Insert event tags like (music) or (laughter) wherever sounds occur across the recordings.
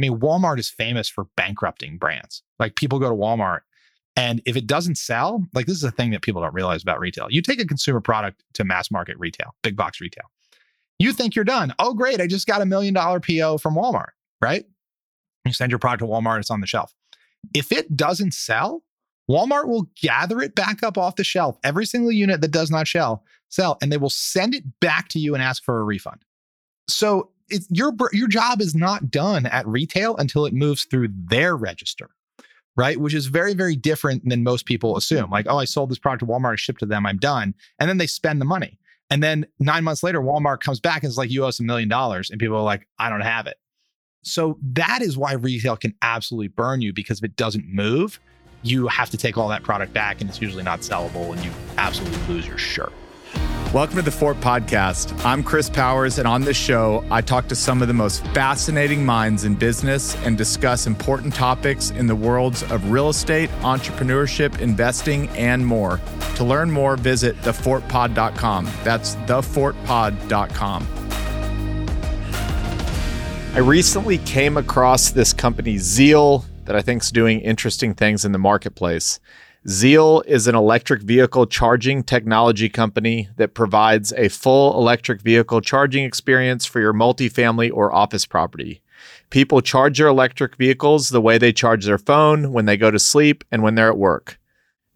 mean, Walmart is famous for bankrupting brands. Like people go to Walmart and if it doesn't sell, like this is a thing that people don't realize about retail. You take a consumer product to mass market retail, big box retail. You think you're done. Oh, great. I just got a million dollar PO from Walmart, right? You send your product to Walmart, it's on the shelf. If it doesn't sell, Walmart will gather it back up off the shelf, every single unit that does not sell, sell, and they will send it back to you and ask for a refund. So your your job is not done at retail until it moves through their register, right? Which is very very different than most people assume. Mm-hmm. Like, oh, I sold this product to Walmart, I shipped to them, I'm done, and then they spend the money. And then nine months later, Walmart comes back and is like, you owe us a million dollars. And people are like, I don't have it. So that is why retail can absolutely burn you because if it doesn't move, you have to take all that product back and it's usually not sellable and you absolutely lose your shirt. Welcome to the Fort Podcast. I'm Chris Powers, and on this show, I talk to some of the most fascinating minds in business and discuss important topics in the worlds of real estate, entrepreneurship, investing, and more. To learn more, visit thefortpod.com. That's thefortpod.com. I recently came across this company, Xeal, that I think is doing interesting things in the marketplace. Xeal is an electric vehicle charging technology company that provides a full electric vehicle charging experience for your multifamily or office property. People charge their electric vehicles the way they charge their phone when they go to sleep and when they're at work.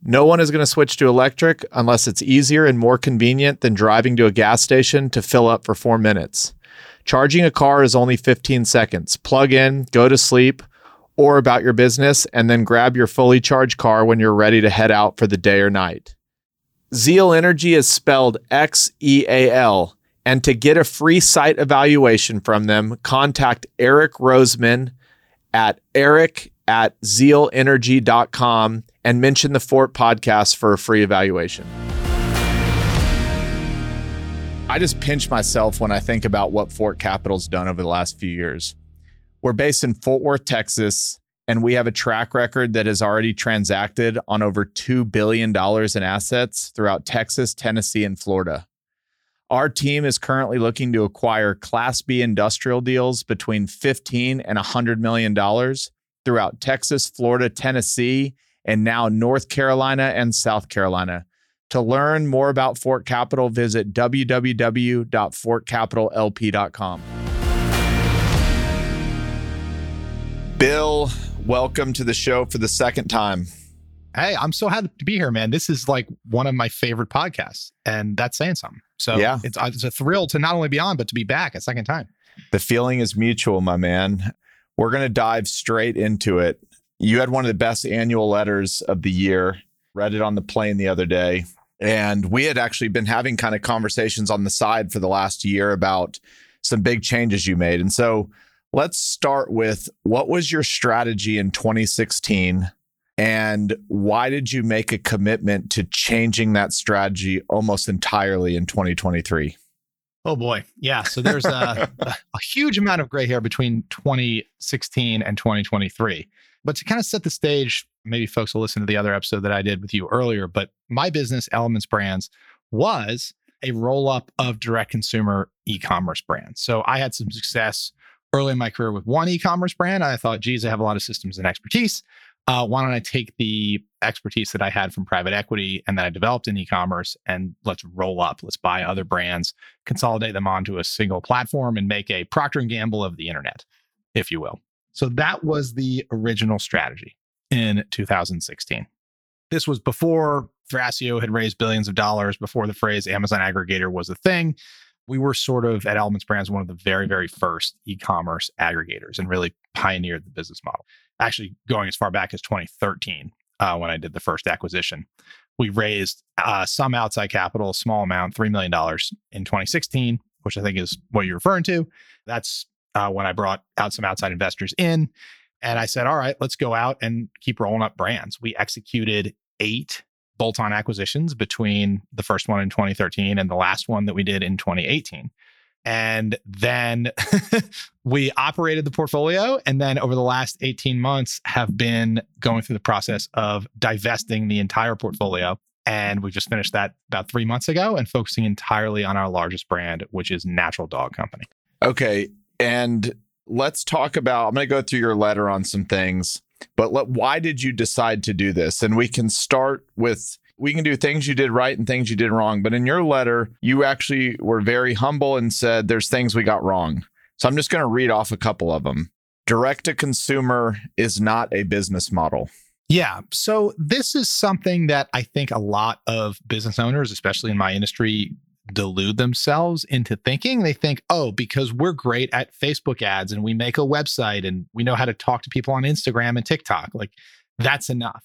No one is going to switch to electric unless it's easier and more convenient than driving to a gas station to fill up for four minutes. Charging a car is only 15 seconds. Plug in, go to sleep, or about your business, and then grab your fully charged car when you're ready to head out for the day or night. Xeal Energy is spelled X E A L. And to get a free site evaluation from them, contact Eric Roseman at eric at xealenergy.com and mention the Fort podcast for a free evaluation. I just pinch myself when I think about what Fort Capital's done over the last few years. We're based in Fort Worth, Texas, and we have a track record that has already transacted on over $2 billion in assets throughout Texas, Tennessee, and Florida. Our team is currently looking to acquire Class B industrial deals between 15 and $100 million throughout Texas, Florida, Tennessee, and now North Carolina and South Carolina. To learn more about Fort Capital, visit www.fortcapitallp.com. Bill, welcome to the show for the second time. Hey, I'm so happy to be here, man. This is like one of my favorite podcasts, and that's saying something. So yeah, it's, uh, it's a thrill to not only be on, but to be back a second time. The feeling is mutual, my man. We're going to dive straight into it. You had one of the best annual letters of the year. Read it on the plane the other day. And we had actually been having kind of conversations on the side for the last year about some big changes you made. And so Let's start with what was your strategy in 2016 and why did you make a commitment to changing that strategy almost entirely in 2023? Oh boy. Yeah. So there's a, (laughs) a, huge amount of gray hair between 2016 and 2023. But to kind of set the stage, maybe folks will listen to the other episode that I did with you earlier. But my business, Elements Brands, was a roll up of direct consumer e commerce brands. So I had some success early in my career with one e-commerce brand. I thought, geez, I have a lot of systems and expertise. Uh, why don't I take the expertise that I had from private equity and that I developed in e-commerce and let's roll up, let's buy other brands, consolidate them onto a single platform, and make a Procter and Gamble of the internet, if you will. So that was the original strategy in 2016. This was before Thrasio had raised billions of dollars, before the phrase Amazon aggregator was a thing we were sort of at Elements Brands one of the very, very first e-commerce aggregators and really pioneered the business model. Actually, going as far back as 2013 uh, when I did the first acquisition, we raised uh, some outside capital, a small amount, three million dollars in 2016, which I think is what you're referring to. That's uh, when I brought out some outside investors in, and I said, "All right, let's go out and keep rolling up brands." We executed eight bolt on acquisitions between the first one in 2013 and the last one that we did in 2018. And then (laughs) we operated the portfolio. And then over the last 18 months, have been going through the process of divesting the entire portfolio. And we just finished that about three months ago and focusing entirely on our largest brand, which is Natural Dog Company. Okay. And let's talk about. I'm going to go through your letter on some things, but let, why did you decide to do this? And we can start with we can do things you did right and things you did wrong. But in your letter, you actually were very humble and said there's things we got wrong. So I'm just going to read off a couple of them. Direct to consumer is not a business model. Yeah. So this is something that I think a lot of business owners, especially in my industry, delude themselves into thinking. They think, oh, because we're great at Facebook ads and we make a website and we know how to talk to people on Instagram and TikTok, like that's enough,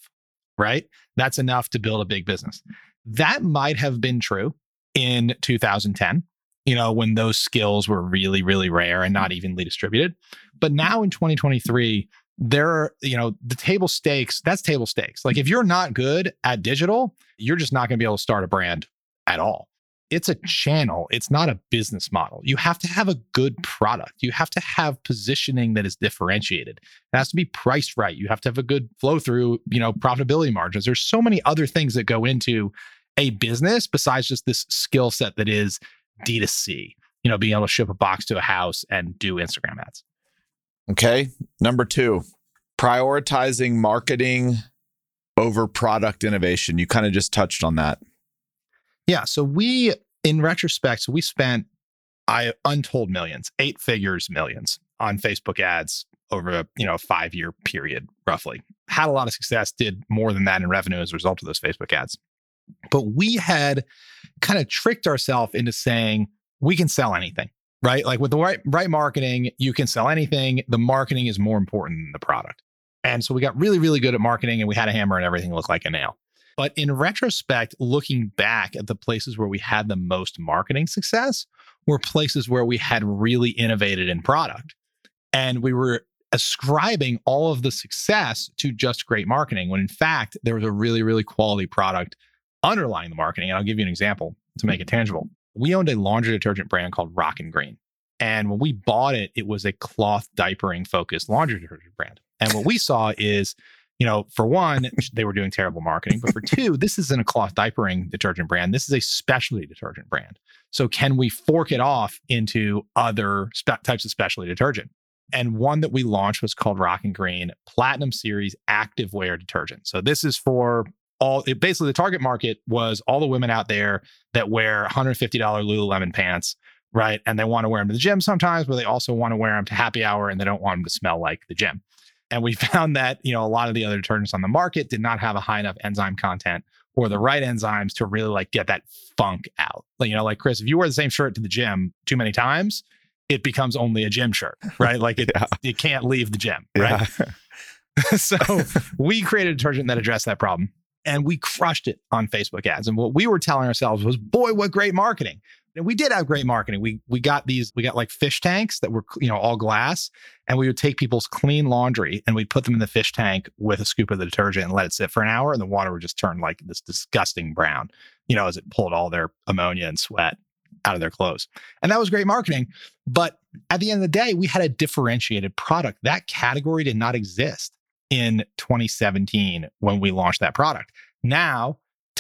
right? That's enough to build a big business. That might have been true in 2010, you know, when those skills were really, really rare and not evenly distributed. But now in 2023, there are, you know, the table stakes, that's table stakes. Like if you're not good at digital, you're just not going to be able to start a brand at all. It's a mm. channel, it's not a business model. You have to have a good mm. product. You have to have positioning that is differentiated. It has to be priced right. You have to have a good flow through, you know, profitability margins. There's so many other things that go into a business besides just this skill set that is D2C, you know, being able to ship a box to a house and do Instagram ads. Okay. Number two, prioritizing marketing over product innovation. You kind of just touched on that. Yeah. So we, in retrospect, so we spent I untold millions, eight figures millions on Facebook ads over a you know five year period roughly. Had a lot of success, did more than that in revenue as a result of those Facebook ads. But we had kind of tricked ourselves into saying we can sell anything right? Like with the right right marketing, you can sell anything. The marketing is more important than the product. And so we got really, really good at marketing and we had a hammer and everything looked like a nail. But in retrospect, looking back at the places where we had the most marketing success were places where we had really innovated in product. And we were ascribing all of the success to just great marketing, when in fact, there was a really, really quality product underlying the marketing. And I'll give you an example to make it mm-hmm. tangible we owned a laundry detergent brand called Rockin' Green. And when we bought it, it was a cloth diapering focused laundry detergent brand. And what we saw is, you know, for one, (laughs) they were doing terrible marketing. But for two, this isn't a cloth diapering detergent brand. This is a specialty detergent brand. So can we fork it off into other spe- types of specialty detergent? And one that we launched was called Rockin' Green Platinum Series Active Wear Detergent. So this is for all it, basically the target market was all the women out there that wear $150 Lululemon pants, right? And they want to wear them to the gym sometimes, but they also want to wear them to happy hour and they don't want them to smell like the gym. And we (laughs) found that, you know, a lot of the other detergents on the market did not have a high enough enzyme content or the right enzymes to really like get that funk out. Like, you know, like Chris, if you wear the same shirt to the gym too many times, it becomes only a gym shirt, (laughs) right? Like it, yeah. it can't leave the gym, right? Yeah. (laughs) so we created a detergent that addressed that problem and we crushed it on Facebook ads. And what we were telling ourselves was, boy, what great marketing. And we did have great marketing. We we got these, we got like fish tanks that were, you know, all glass. And we would take people's clean laundry and we'd put them in the fish tank with a scoop of the detergent and let it sit for an hour. And the water would just turn like this disgusting brown, you know, as it pulled all their ammonia and sweat out of their clothes. And that was great marketing. But at the end of the day, we had a differentiated product. That category did not exist in 2017 when we launched that product. Now,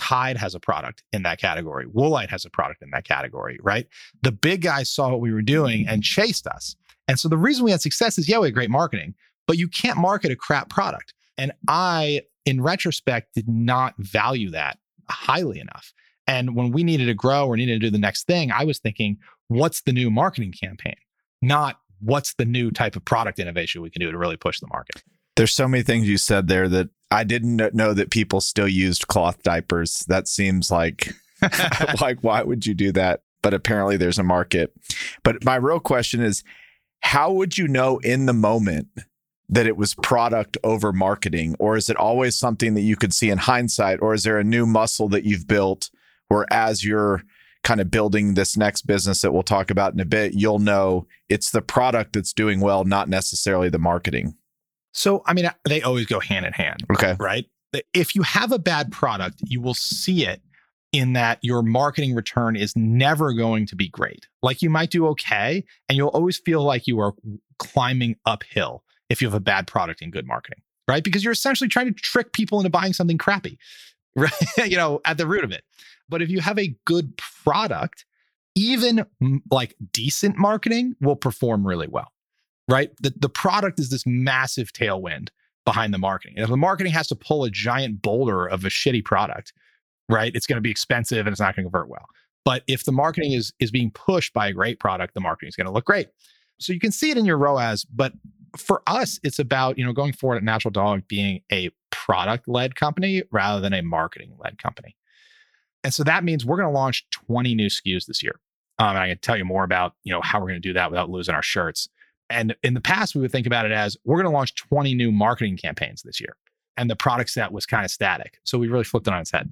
Tide has a product in that category. Woolite has a product in that category, right? The big guys saw what we were doing mm-hmm. and chased us. And so the reason we had success is, yeah, we had great marketing, but you can't market a crap product. And I, in retrospect, did not value that highly enough. And when we needed to grow or needed to do the next thing, I was thinking, what's the new marketing campaign? Not what's the new type of product innovation we can do to really push the market. There's so many things you said there that I didn't know that people still used cloth diapers. That seems like (laughs) like why would you do that? But apparently there's a market. But my real question is how would you know in the moment that it was product over marketing or is it always something that you could see in hindsight or is there a new muscle that you've built where as you're kind of building this next business that we'll talk about in a bit, you'll know it's the product that's doing well, not necessarily the marketing. So, I mean, uh, they always go hand in hand. Okay. Right. If you have a bad product, you will see it in that your marketing return is never going to be great. Like you might do okay, and you'll always feel like you are climbing uphill if you have a bad product and good marketing, right? Because you're essentially trying to trick people into buying something crappy, (laughs) right? you know, at the root of it. But if you have a good product, even like decent marketing will perform really well right? The, the product is this massive tailwind behind the marketing. And if the marketing has to pull a giant boulder of a shitty product, right, it's going to be expensive and it's not going to convert well. But if the marketing is is being pushed by a great product, the marketing is going to look great. So you can see it in your ROAS, but for us, it's about you know going forward at Natural Dog being a product led company rather than a marketing led company. And so that means we're going to launch 20 new SKUs this year. Um, and I can tell you more about you know how we're going to do that without losing our shirts. And in the past, we would think about it as we're going to launch 20 new marketing campaigns this year. And the product set was kind of static. So we really flipped it on its head.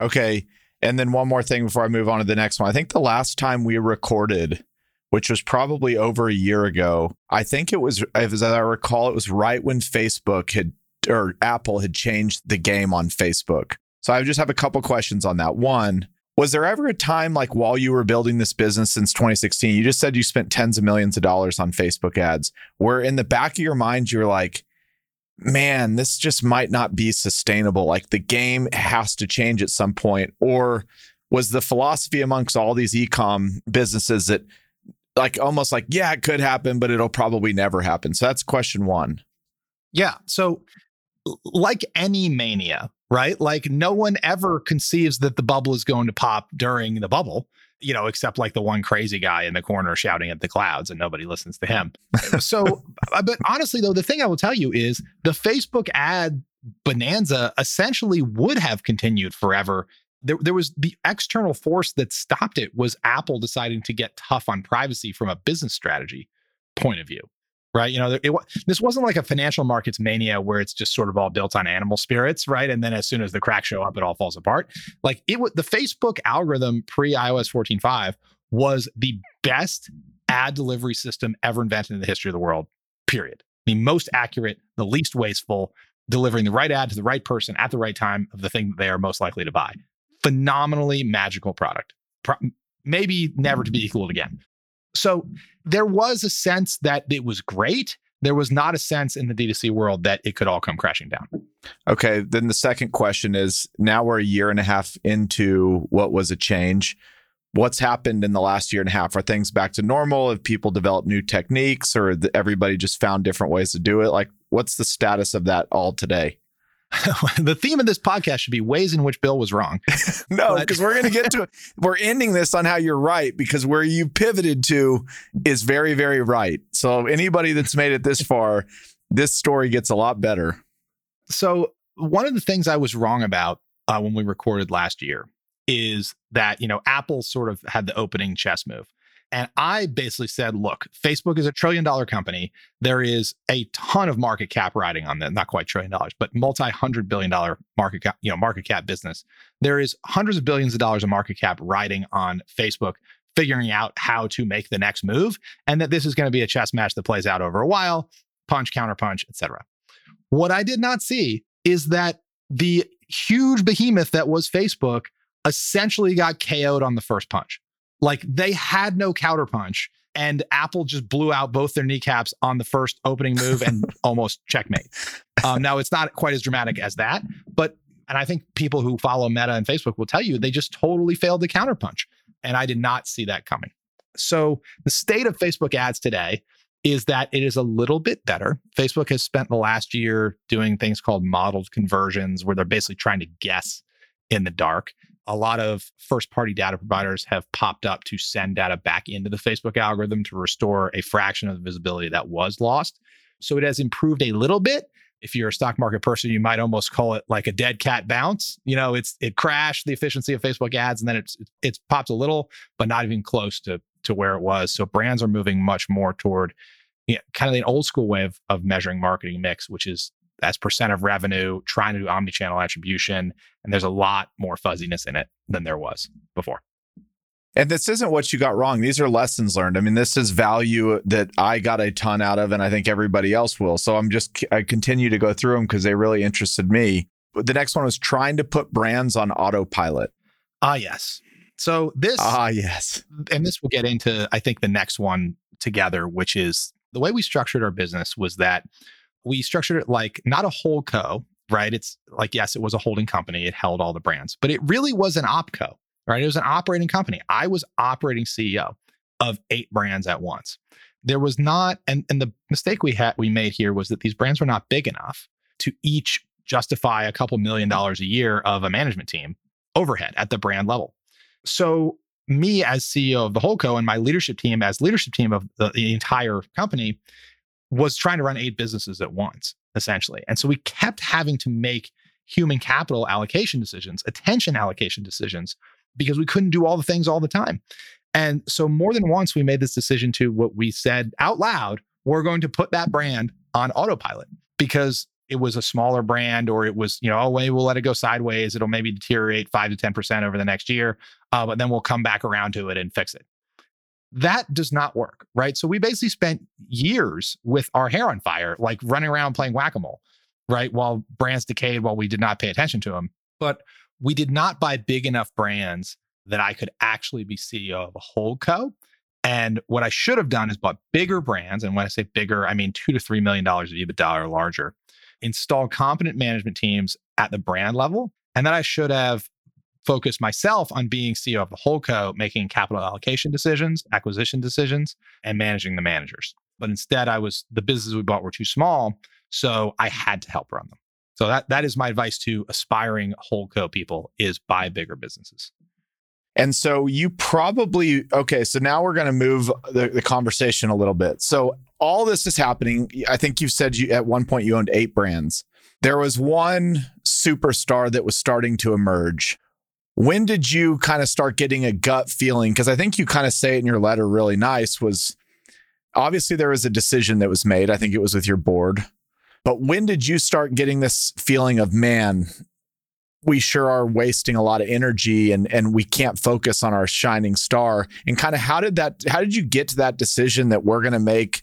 Okay. And then one more thing before I move on to the next one. I think the last time we recorded, which was probably over a year ago, I think it was, as I recall, it was right when Facebook had or Apple had changed the game on Facebook. So I just have a couple questions on that. One, was there ever a time like while you were building this business since 2016, you just said you spent tens of millions of dollars on Facebook ads, where in the back of your mind, you're like, man, this just might not be sustainable. Like the game has to change at some point. Or was the philosophy amongst all these e-com businesses that like almost like, yeah, it could happen, but it'll probably never happen. So that's question one. Yeah. So like any mania, right? Like no one ever conceives that the bubble is going to pop during the bubble, you know, except like the one crazy guy in the corner shouting at the clouds and nobody listens to him. so, uh, but honestly, though, the thing I will tell you is the Facebook ad bonanza essentially would have continued forever. There, there was the external force that stopped it was Apple deciding to get tough on privacy from a business strategy point of view right? You know, it, this wasn't like a financial markets mania where it's just sort of all built on animal spirits, right? And then as soon as the cracks show up, it all falls apart. Like it was the Facebook algorithm pre iOS 14.5 was the best ad delivery system ever invented in the history of the world, period. The most accurate, the least wasteful, delivering the right ad to the right person at the right time of the thing that they are most likely to buy. Phenomenally magical product. Pro- maybe never to be equaled again. So there was a sense that it was great. There was not a sense in the D2C world that it could all come crashing down. Okay. Then the second question is now we're a year and a half into what was a change. What's happened in the last year and a half? Are things back to normal? Have people developed new techniques or everybody just found different ways to do it? Like, what's the status of that all today? (laughs) the theme of this podcast should be ways in which Bill was wrong. (laughs) no, because we're going to get to it. (laughs) We're ending this on how you're right because where you pivoted to is very, very right. So anybody that's made it this far, this story gets a lot better. So one of the things I was wrong about uh, when we recorded last year is that you know Apple sort of had the opening chess move. And I basically said, look, Facebook is a trillion dollar company. There is a ton of market cap riding on that, not quite trillion dollars, but multi hundred billion dollar market cap, you know, market cap business. There is hundreds of billions of dollars of market cap riding on Facebook, figuring out how to make the next move, and that this is going to be a chess match that plays out over a while, punch, counter punch, etc. What I did not see is that the huge behemoth that was Facebook essentially got KO'd on the first punch. Like they had no counterpunch, and Apple just blew out both their kneecaps on the first opening move and (laughs) almost checkmate. Um, now it's not quite as dramatic as that, but and I think people who follow Meta and Facebook will tell you they just totally failed the counterpunch, and I did not see that coming. So the state of Facebook ads today is that it is a little bit better. Facebook has spent the last year doing things called modeled conversions, where they're basically trying to guess in the dark a lot of first party data providers have popped up to send data back into the Facebook algorithm to restore a fraction of the visibility that was lost. So it has improved a little bit. If you're a stock market person, you might almost call it like a dead cat bounce. You know, it's it crashed the efficiency of Facebook ads and then it's it's popped a little, but not even close to to where it was. So brands are moving much more toward you know, kind of the old school way of, of measuring marketing mix, which is as percent of revenue, trying to do omni-channel attribution, and there's a lot more fuzziness in it than there was before. And this isn't what you got wrong. These are lessons learned. I mean, this is value that I got a ton out of, and I think everybody else will. So I'm just, I continue to go through them because they really interested me. But the next one was trying to put brands on autopilot. Ah, yes. So this, ah, yes. And this will get into, I think, the next one together, which is the way we structured our business was that we structured it like not a holdco, right? It's like, yes, it was a holding company. It held all the brands, but it really was an opco, right? It was an operating company. I was operating CEO of eight brands at once. there was not, and, and the mistake we had we made here was that these brands were not big enough to each justify a couple million dollars a year of a management team overhead at the brand level. So me as CEO of the holdco and my leadership team as leadership team of the, the entire company was trying to run eight businesses at once, essentially. And so we kept having to make human capital allocation decisions, attention allocation decisions, because we couldn't do all the things all the time. And so more than once, we made this decision to what we said out loud we're going to put that brand on autopilot because it was a smaller brand or it was, you know, oh, maybe we'll let it go sideways. It'll maybe deteriorate five to 10% over the next year, uh, but then we'll come back around to it and fix it. That does not work, right? So we basically spent years with our hair on fire, like running around playing whack a mole, right? While brands decayed, while we did not pay attention to them. But we did not buy big enough brands that I could actually be CEO of a holdco. And what I should have done is bought bigger brands. And when I say bigger, I mean two to three million dollars of EBITDA or larger, install competent management teams at the brand level. And then I should have focused myself on being CEO of the holdco, making capital allocation decisions, acquisition decisions, and managing the managers. But instead, I was the businesses we bought were too small. So I had to help run them. So that that is my advice to aspiring holdco people is buy bigger businesses. And so you probably okay. So now we're going to move the, the, conversation a little bit. So all this is happening. I think you said you at one point you owned eight brands. There was one superstar that was starting to emerge. When did you kind of start getting a gut feeling? Because I think you kind of say it in your letter really nice. Was obviously there was a decision that was made. I think it was with your board. But when did you start getting this feeling of man? we sure are wasting a lot of energy and and we can't focus on our shining star and kind of how did that how did you get to that decision that we're going to make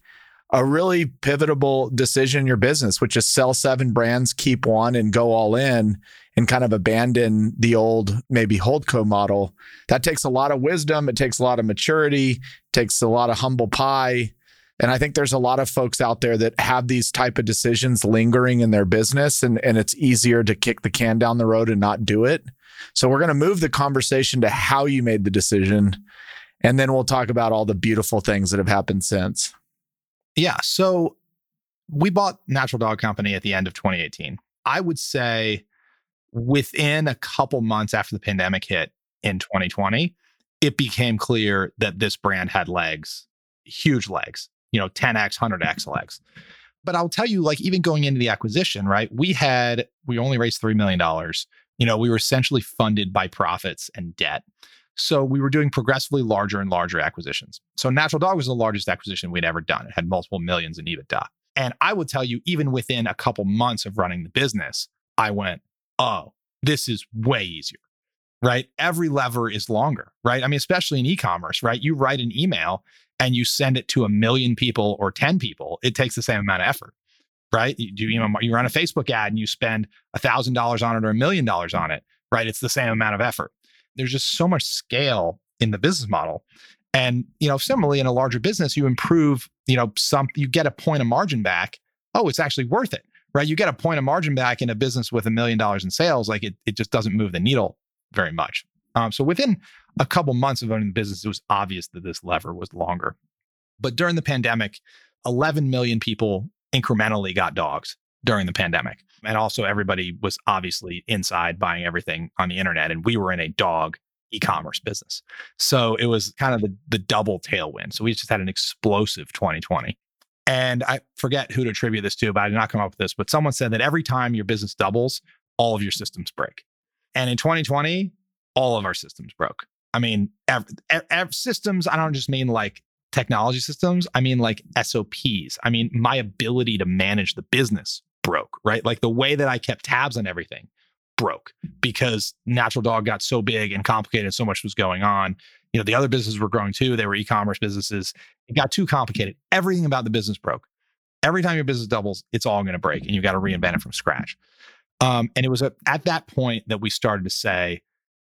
a really pivotal decision in your business which is sell seven brands keep one and go all in and kind of abandon the old maybe holdco model that takes a lot of wisdom it takes a lot of maturity takes a lot of humble pie and I think there's a lot of folks out there that have these type of decisions lingering in their business and, and it's easier to kick the can down the road and not do it. So we're going to move the conversation to how you made the decision. And then we'll talk about all the beautiful things that have happened since. Yeah. So we bought Natural Dog Company at the end of 2018. I would say within a couple months after the pandemic hit in 2020, it became clear that this brand had legs, huge legs you know 10x 100x (laughs) legs. But i'll tell you like even going into the acquisition right we had we only raised $3 million you know we were essentially funded by profits and debt. So we were doing progressively larger and larger acquisitions. So natural dog was the largest acquisition we'd ever done. It had multiple millions in ebitda. And i would tell you even within a couple months of running the business i went oh this is way easier right every lever is longer right i mean especially in e-commerce right you write an email and you send it to a million people or 10 people, it takes the same amount of effort, right? You do, you run a Facebook ad and you spend a thousand dollars on it or a million dollars on it, right? It's the same amount of effort. There's just so much scale in the business model. And, you know, similarly in a larger business, you improve, you know, some, you get a point of margin back. Oh, it's actually worth it, right? You get a point of margin back in a business with a million dollars in sales. Like it, it just doesn't move the needle very much. Um, so within a couple months of owning the business, it was obvious that this lever was longer. But during the pandemic, 11 million people incrementally got dogs during the pandemic. And also, everybody was obviously inside buying everything on the internet. And we were in a dog e commerce business. So it was kind of the, the double tailwind. So we just had an explosive 2020. And I forget who to attribute this to, but I did not come up with this. But someone said that every time your business doubles, all of your systems break. And in 2020, all of our systems broke. I mean, ev- ev- systems, I don't just mean like technology systems, I mean like SOPs. I mean, my ability to manage the business broke, right? Like the way that I kept tabs on everything broke because Natural Dog got so big and complicated, so much was going on. You know, the other businesses were growing too. They were e-commerce businesses. It got too complicated. Everything about the business broke. Every time your business doubles, it's all going to break and you've got to reinvent it from scratch. Um, and it was a, at that point that we started to say,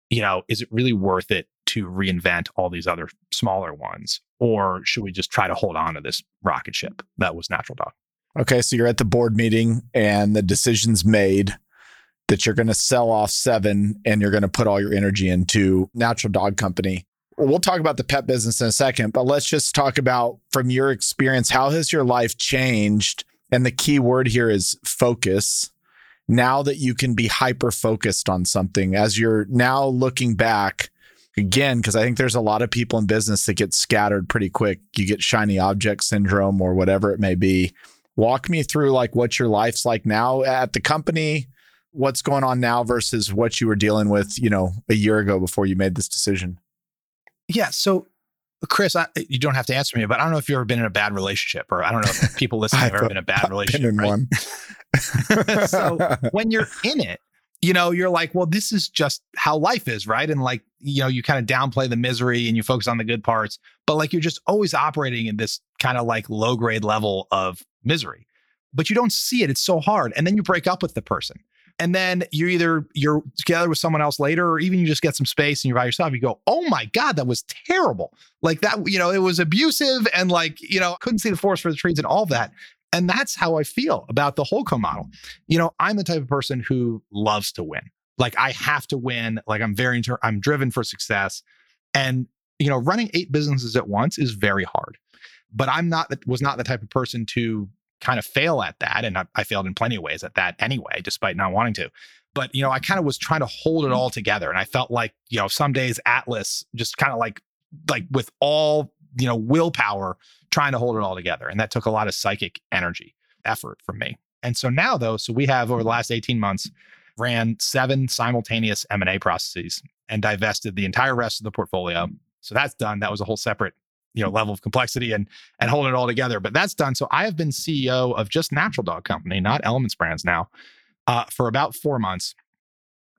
you know, is it really worth it to reinvent all these other smaller ones? Or should we just try to hold on to this rocket ship that was Natural Dog? Okay. So you're at the board meeting and the decision's made that you're going to sell off seven and you're going to put all your energy into Natural Dog Company. We'll talk about the pet business in a second, but let's just talk about from your experience, how has your life changed? And the key word here is focus. Now that you can be hyper focused on something, as you're now looking back again, because I think there's a lot of people in business that get scattered pretty quick. You get shiny object syndrome or whatever it may be. Walk me through like what your life's like now at the company, what's going on now versus what you were dealing with, you know, a year ago before you made this decision. Yeah. So, Chris, I, you don't have to answer me, but I don't know if you've ever been in a bad relationship, or I don't know if people (laughs) listening have ever been in a bad relationship. Been in right? one. (laughs) so (laughs) when you're in it, you know, you're like, well, this is just how life is, right? And like, you know, you kind of downplay the misery and you focus on the good parts, but like you're just always operating in this kind of like low grade level of misery. But you don't see it. It's so hard. And then you break up with the person and then you're either you're together with someone else later or even you just get some space and you're by yourself you go oh my god that was terrible. Like that you know it was abusive and like you know couldn't see the forest for the trees and all that. And that's how i feel about the holdco model. You know i'm the type of person who loves to win. Like i have to win. Like i'm very inter- i'm driven for success. And you know running eight businesses at once is very hard. But i'm not was not the type of person to kind of fail at that. And I, I, failed in plenty of ways at that anyway, despite not wanting to. But, you know, I kind of was trying to hold it mm-hmm. all together. And I felt like, you know, some days Atlas just kind of like, like with all, you know, willpower trying to hold it all together. And that took a lot of psychic energy, effort from me. And so now though, so we have over the mm-hmm. last 18 months ran seven simultaneous M&A processes and divested the entire rest of the portfolio. Mm. So that's done. That was a whole separate you know level of complexity and and holding it all together. But that's done. So I have been CEO of just Natural Dog Company, not Elements Brands now, uh, for about four months.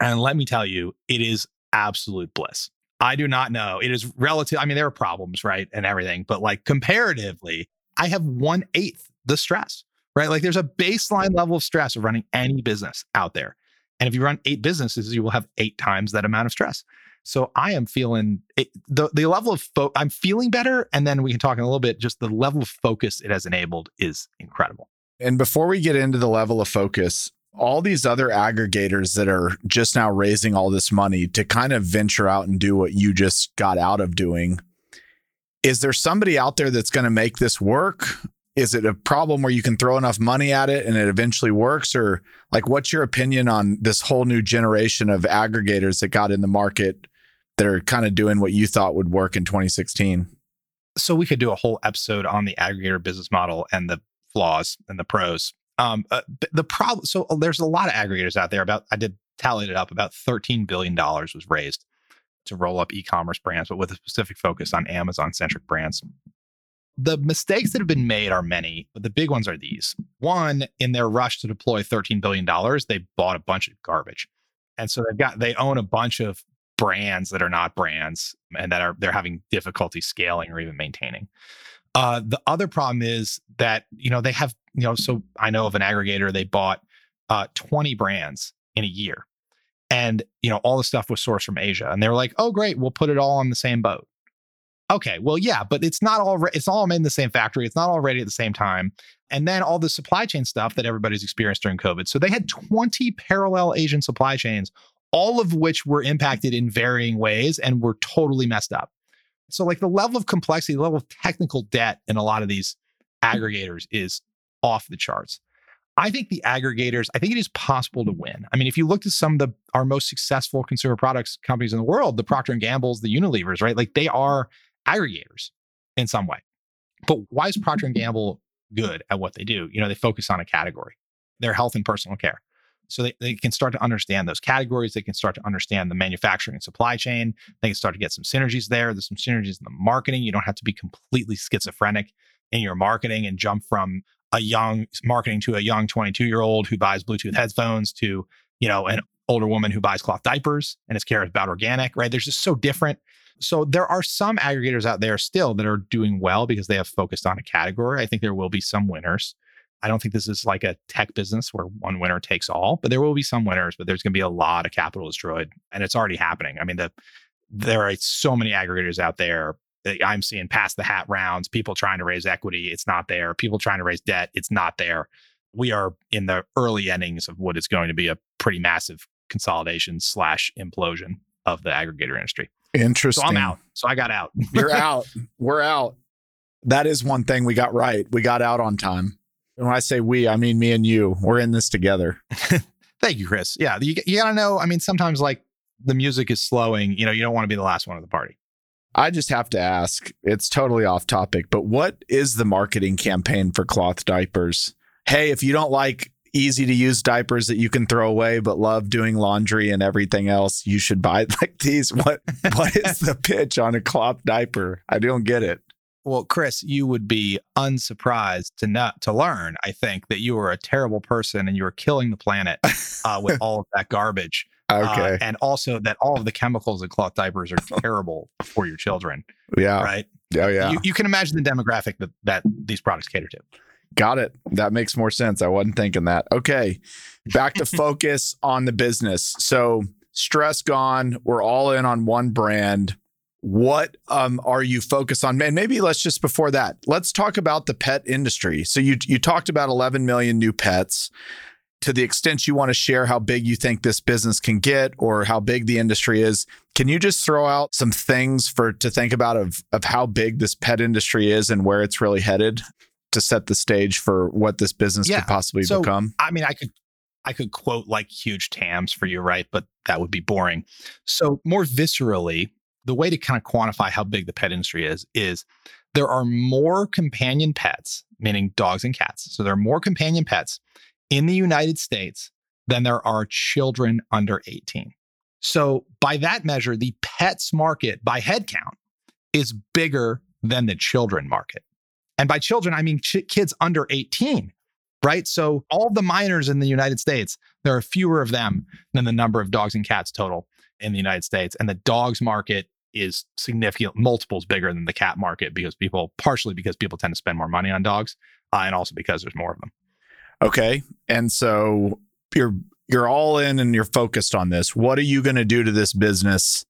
And let me tell you, it is absolute bliss. I do not know. It is relative. I mean, there are problems, right, and everything, but like comparatively, I have one eighth the stress, right? Like there's a baseline level of stress of running any business out there. And if you run eight businesses, you will have eight times that amount of stress. So I am feeling it, the the level of fo- I'm feeling better, and then we can talk in a little bit. Just the level of focus it has enabled is incredible. And before we get into the level of focus, all these other aggregators that are just now raising all this money to kind of venture out and do what you just got out of doing. Is there somebody out there that's going to make this work? Is it a problem where you can throw enough money at it and it eventually works? Or like, what's your opinion on this whole new generation of aggregators that got in the market that are kind of doing what you thought would work in 2016? So we could do a whole episode on the aggregator business model and the flaws and the pros. Um, uh, the problem. So uh, there's a lot of aggregators out there. About I did tallied it up. About 13 billion dollars was raised to roll up e-commerce brands, but with a specific focus on Amazon-centric brands. The mistakes that have been made are many, but the big ones are these. One, in their rush to deploy $13 billion, they bought a bunch of garbage. And so they've got they own a bunch of brands that are not brands and that are they're having difficulty scaling or even maintaining. Uh, the other problem is that you know they have you know so I know of an aggregator they bought uh, 20 brands in a year, and you know all the stuff was sourced from Asia, and they were like, oh great, we'll put it all on the same boat. Okay, well yeah, but it's not all re- it's all made in the same factory. It's not all ready at the same time. And then all the supply chain stuff that everybody's experienced during COVID. So they had 20 parallel Asian supply chains all of which were impacted in varying ways and were totally messed up. So, like the level of complexity, the level of technical debt in a lot of these mm. aggregators is off the charts. I think the aggregators, I think it is possible to mm. win. I mean, if you looked at some of the our most successful consumer products companies in the world, the Procter and Gamble's, the Unilevers, right? Like they are aggregators in some way. But why is Procter and (laughs) Gamble good at what they do? You know, they focus on a category. Their health and personal care. So they, they can start to understand those categories. They can start to understand the manufacturing and supply chain. They can start to get some synergies there. There's some synergies in the marketing. You don't have to be completely schizophrenic in your marketing and jump from a young marketing to a young 22 year old who buys Bluetooth headphones to, you know, an older woman who buys cloth diapers and is cares about organic, right? There's just so different. So there are some aggregators out there still that are doing well because they have focused on a category. I think there will be some winners. I don't think this is like a tech business where one winner takes all, but there will be some winners, but there's going to be a lot of capital destroyed and it's already happening. I mean, the, there are so many aggregators out there. That I'm seeing past the hat rounds, people trying to raise equity. It's not there. People trying to raise debt. It's not there. We are in the early innings of what is going to be a pretty massive consolidation slash implosion of the aggregator industry. Interesting. So I'm out. So I got out. You're out. We're out. That is one thing we got right. We got out on time. And when I say we, I mean me and you. We're in this together. (laughs) Thank you, Chris. Yeah, you, you got to know. I mean, sometimes like the music is slowing. You know, you don't want to be the last one at the party. I just have to ask. It's totally off topic, but what is the marketing campaign for cloth diapers? Hey, if you don't like easy to use diapers that you can throw away but love doing laundry and everything else, you should buy (laughs) like these. What what is the (laughs) pitch on a cloth diaper? I don't get it. Well, Chris, you would be unsurprised to not to learn, I think, that you are a terrible person and you are killing the planet uh, with (laughs) all of that garbage. Okay. Uh, and also that all of the chemicals in cloth diapers are terrible for your children. yeah. Right. Oh yeah. You, you can imagine the demographic that, that these products cater to. Got it. That makes more sense. I wasn't thinking that. Okay. Back to (laughs) focus on the business. So stress gone. We're all in on one brand. What um, are you focused on? Man, maybe let's just before that, let's talk about the pet industry. So you you talked about 11 million new pets. To the extent you want to share how big you think this business can get or how big the industry is, can you just throw out some things for to think about of of how big this pet industry is and where it's really headed to set the stage for what this business Yeah. could possibly So, become? I mean, I could I could quote like huge TAMs for you, right? But that would be boring. So more viscerally, the way to kind of quantify how big the pet industry is is there are more companion pets, meaning dogs and cats. So there are more companion pets in the United States than there are children under 18. So by that measure, the pets market by head count is bigger than the children market. And by children, I mean ch- kids under 18 right? So all the minors in the United States, there are fewer of them than the number of dogs and cats total in the United States. And the dogs market is significant multiples bigger than the cat market because people partially because people tend to spend more money on dogs uh, and also because there's more of them. Okay. And so you're you're all in and you're focused on this. What are you going to do to this business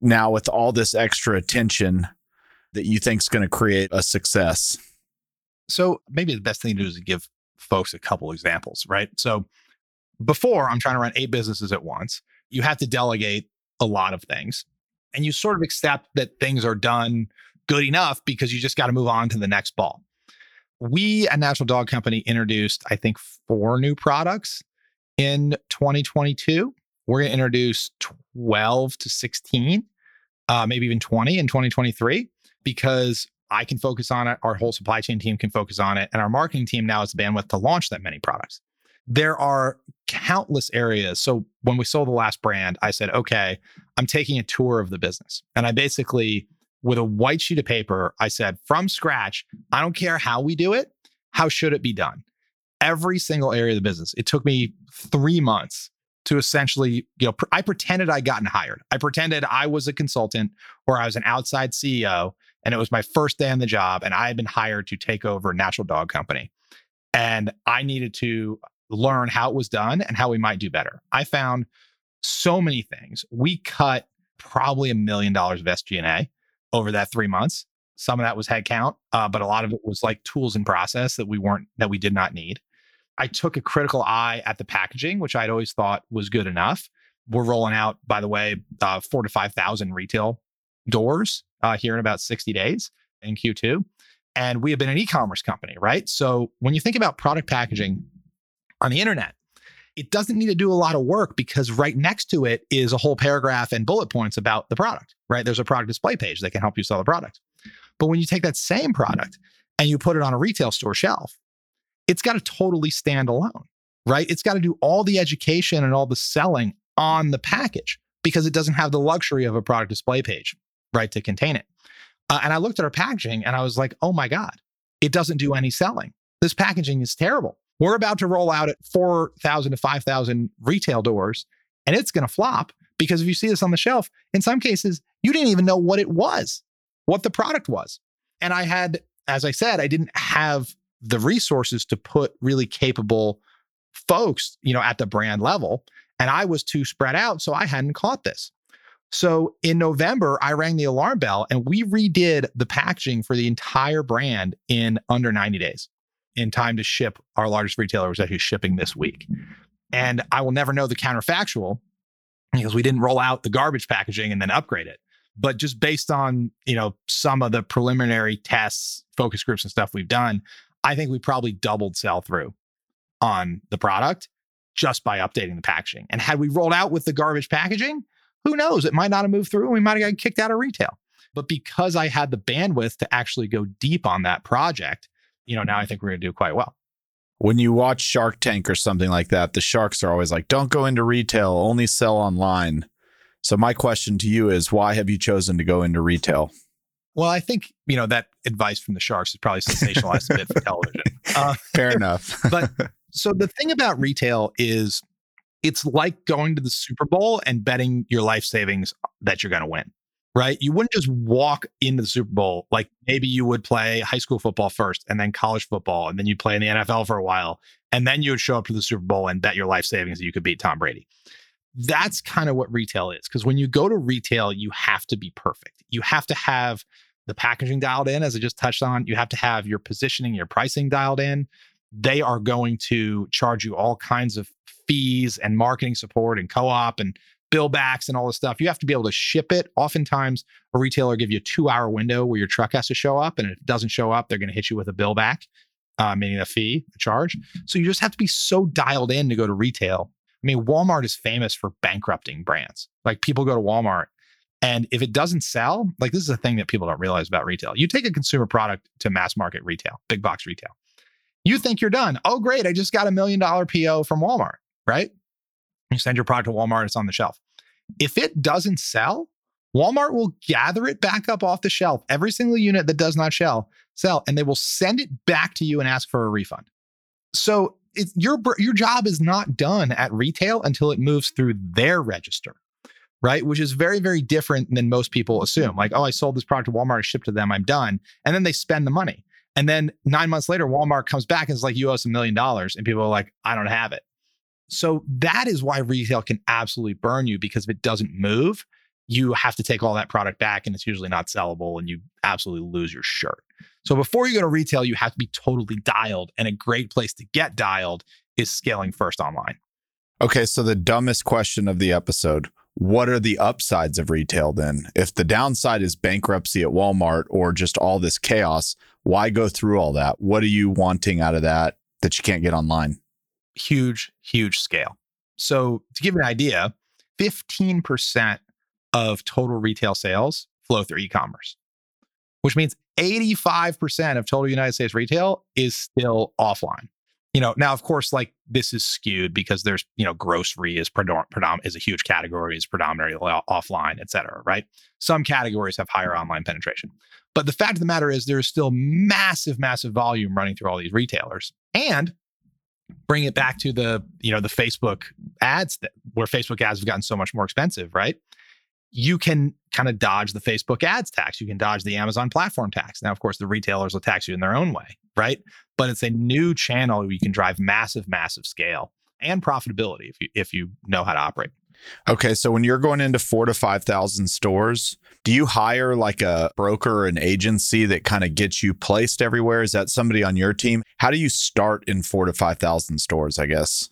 now with all this extra attention that you think is going to create a success? So maybe the best thing to do is to give folks a couple examples, right? So before I'm trying to run eight businesses at once, you have to delegate a lot of things and you sort of accept that things are done good enough because you just got to move on to the next ball. We at Natural Dog Company introduced, I think, four new products in 2022. We're going to introduce 12 to 16, uh, maybe even 20 in 2023 because I can focus on it. Our whole supply chain team can focus on it. And our marketing team now has the bandwidth to launch that many products. There are countless areas. So when we sold the last brand, I said, okay, I'm taking a tour of the business. And I basically, with a white sheet of paper, I said, from scratch, I don't care how we do it, how should it be done? Every single area of the business. It took me three months to essentially, you know, pr- I pretended I'd gotten hired. I pretended I was a consultant or I was an outside CEO and it was my first day on the job and i had been hired to take over natural dog company. And i needed to learn how it was done and how we might do better. I found so many things. We cut probably a million dollars of sg&a over that three months. Some of that was headcount uh, but a lot of it was like tools and process that we weren't that we did not need. I took a critical eye at the packaging which i'd always thought was good enough. We're rolling out by the way uh, four to five thousand retail doors uh, here in about 60 days in Q2. And we have been an e commerce company, right? So when you think about product packaging on the internet, it doesn't need to do a lot of work because right next to it is a whole paragraph and bullet points about the product, right? There's a product display page that can help you sell the product. But when you take that same product and you put it on a retail store shelf, it's got to totally stand alone, right? It's got to do all the education and all the selling on the package because it doesn't have the luxury of a product display page right, to contain it. Uh, and I looked at our packaging and I was like, oh my God, it doesn't do any selling. This packaging is terrible. We're about to roll out at 4,000 to 5,000 retail doors and it's going to flop because if you see this on the shelf, in some cases, you didn't even know what it was, what the product was. And I had, as I said, I didn't have the resources to put really capable folks, you know, at the brand level. And I was too spread out. So I hadn't caught this. So in November, I rang the alarm bell and we redid the packaging for the entire brand in under 90 days in time to ship. Our largest retailer was actually shipping this week. And I will never know the counterfactual because we didn't roll out the garbage packaging and then upgrade it. But just based on, you know, some of the preliminary tests, focus groups and stuff we've done, I think we probably doubled sell through on the product just by updating the packaging. And had we rolled out with the garbage packaging, who knows? It might not have moved through and we might have gotten kicked out of retail. But because I had the bandwidth to actually go deep on that project, you know, now I think we're going to do quite well. When you watch Shark Tank or something like that, the sharks are always like, don't go into retail, only sell online. So, my question to you is why have you chosen to go into retail? Well, I think, you know, that advice from the sharks is probably sensationalized a bit for television. (laughs) Uh, Fair enough. (laughs) but (laughs) so the thing about retail is it's like going to the Super Bowl and betting your life savings that you're going to win right? You wouldn't just walk into the Super Bowl like maybe you would play high school football first and then college football and then you'd play in the NFL for a while and then you would show up to the Super Bowl and bet your life savings that you could beat Tom Brady. That's kind of what retail is because when you go to retail, you have to be perfect. You have to have the packaging dialed in, as I just touched on. You have to have your positioning, your pricing dialed in. They are going to charge you all kinds of fees and marketing support and co op and bill backs and all this stuff. You have to be able to ship it. Oftentimes, a retailer give you a two hour window where your truck has to show up, and if it doesn't show up, they're going to hit you with a bill back, uh, meaning a fee, a charge. So you just have to be so dialed in to go to retail. I mean, Walmart is famous for bankrupting brands. Like people go to Walmart, and if it doesn't sell, like this is a thing that people don't realize about retail. You take a consumer product to mass market retail, big box retail. You think you're done. Oh, great. I just got a million dollar PO from Walmart, right? You send your product to Walmart, it's on the shelf. If it doesn't sell, Walmart will gather it back up off the shelf, every single unit that does not sell, sell, and they will send it back to you and ask for a refund. So your your job is not done at retail until it moves through their register, right? Which is very very different than most people assume. Like, oh, I sold this product to Walmart, I shipped to them, I'm done, and then they spend the money, and then nine months later, Walmart comes back and is like, you owe us a million dollars, and people are like, I don't have it. So that is why retail can absolutely burn you because if it doesn't move, you have to take all that product back and it's usually not sellable and you absolutely lose your shirt. So before you go to retail, you have to be totally dialed. And a great place to get dialed is scaling first online. Okay. So the dumbest question of the episode what are the upsides of retail then? If the downside is bankruptcy at Walmart or just all this chaos, why go through all that? What are you wanting out of that that you can't get online? Huge, huge scale. So to give you an idea, 15% of total retail sales flow through e-commerce, which means 85% of total United States retail is still offline. You know, now of course, like this is skewed because there's, you know, grocery is predominant predom- is a huge category, is predominantly offline, et cetera, right? Some categories have higher online penetration. But the fact of the matter is there's still massive, massive volume running through all these retailers. And bring it back to the you know the facebook ads that where facebook ads have gotten so much more expensive right? You can kind of dodge the facebook ads tax. You can dodge the amazon platform tax. Now of course the retailers will tax you in their own way right? But it's a new channel where you can drive massive massive scale and profitability if you if you know how to operate. Okay, so when you're going into four to 5,000 stores, do you hire like a broker or an agency that kind of gets you placed everywhere? Is that somebody on your team? How do you start in four to 5,000 stores, I guess?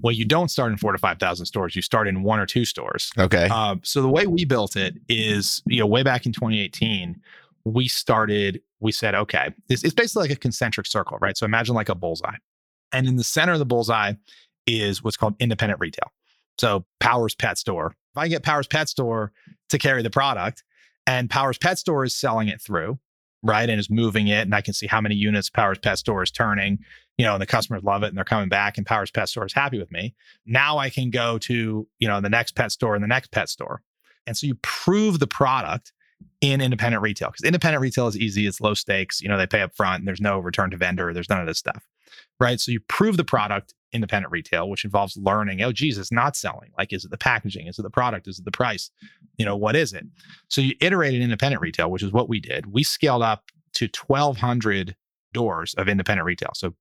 well, you don't start in four to 5,000 stores. You start in one or two stores. Okay. Uh, so the way we built it is, you know, way back in 2018, we started, we said, okay, it's, it's basically like a concentric circle, right? So imagine like a bullseye. And in the center of the bullseye is what's called independent retail. So Powers Pet Store. If I get Powers Pet Store to carry the product and Powers Pet Store is selling it through, right, and is moving it, and I can see how many units Powers Pet Store is turning, you know, and the customers love it and they're coming back and Powers Pet Store is happy with me. Now I can go to, you know, the next pet store and the next pet store. And so you prove the product in independent retail because independent retail is easy, it's low stakes, you know, they pay up front, and there's no return to vendor, there's none of this stuff. Right. So you prove the product independent retail, which involves learning, oh, geez, it's not selling. Like, is it the packaging? Is it the product? Is it the price? You know, what is it? So you iterated independent retail, which is what we did. We scaled up to 1,200 doors of independent retail. So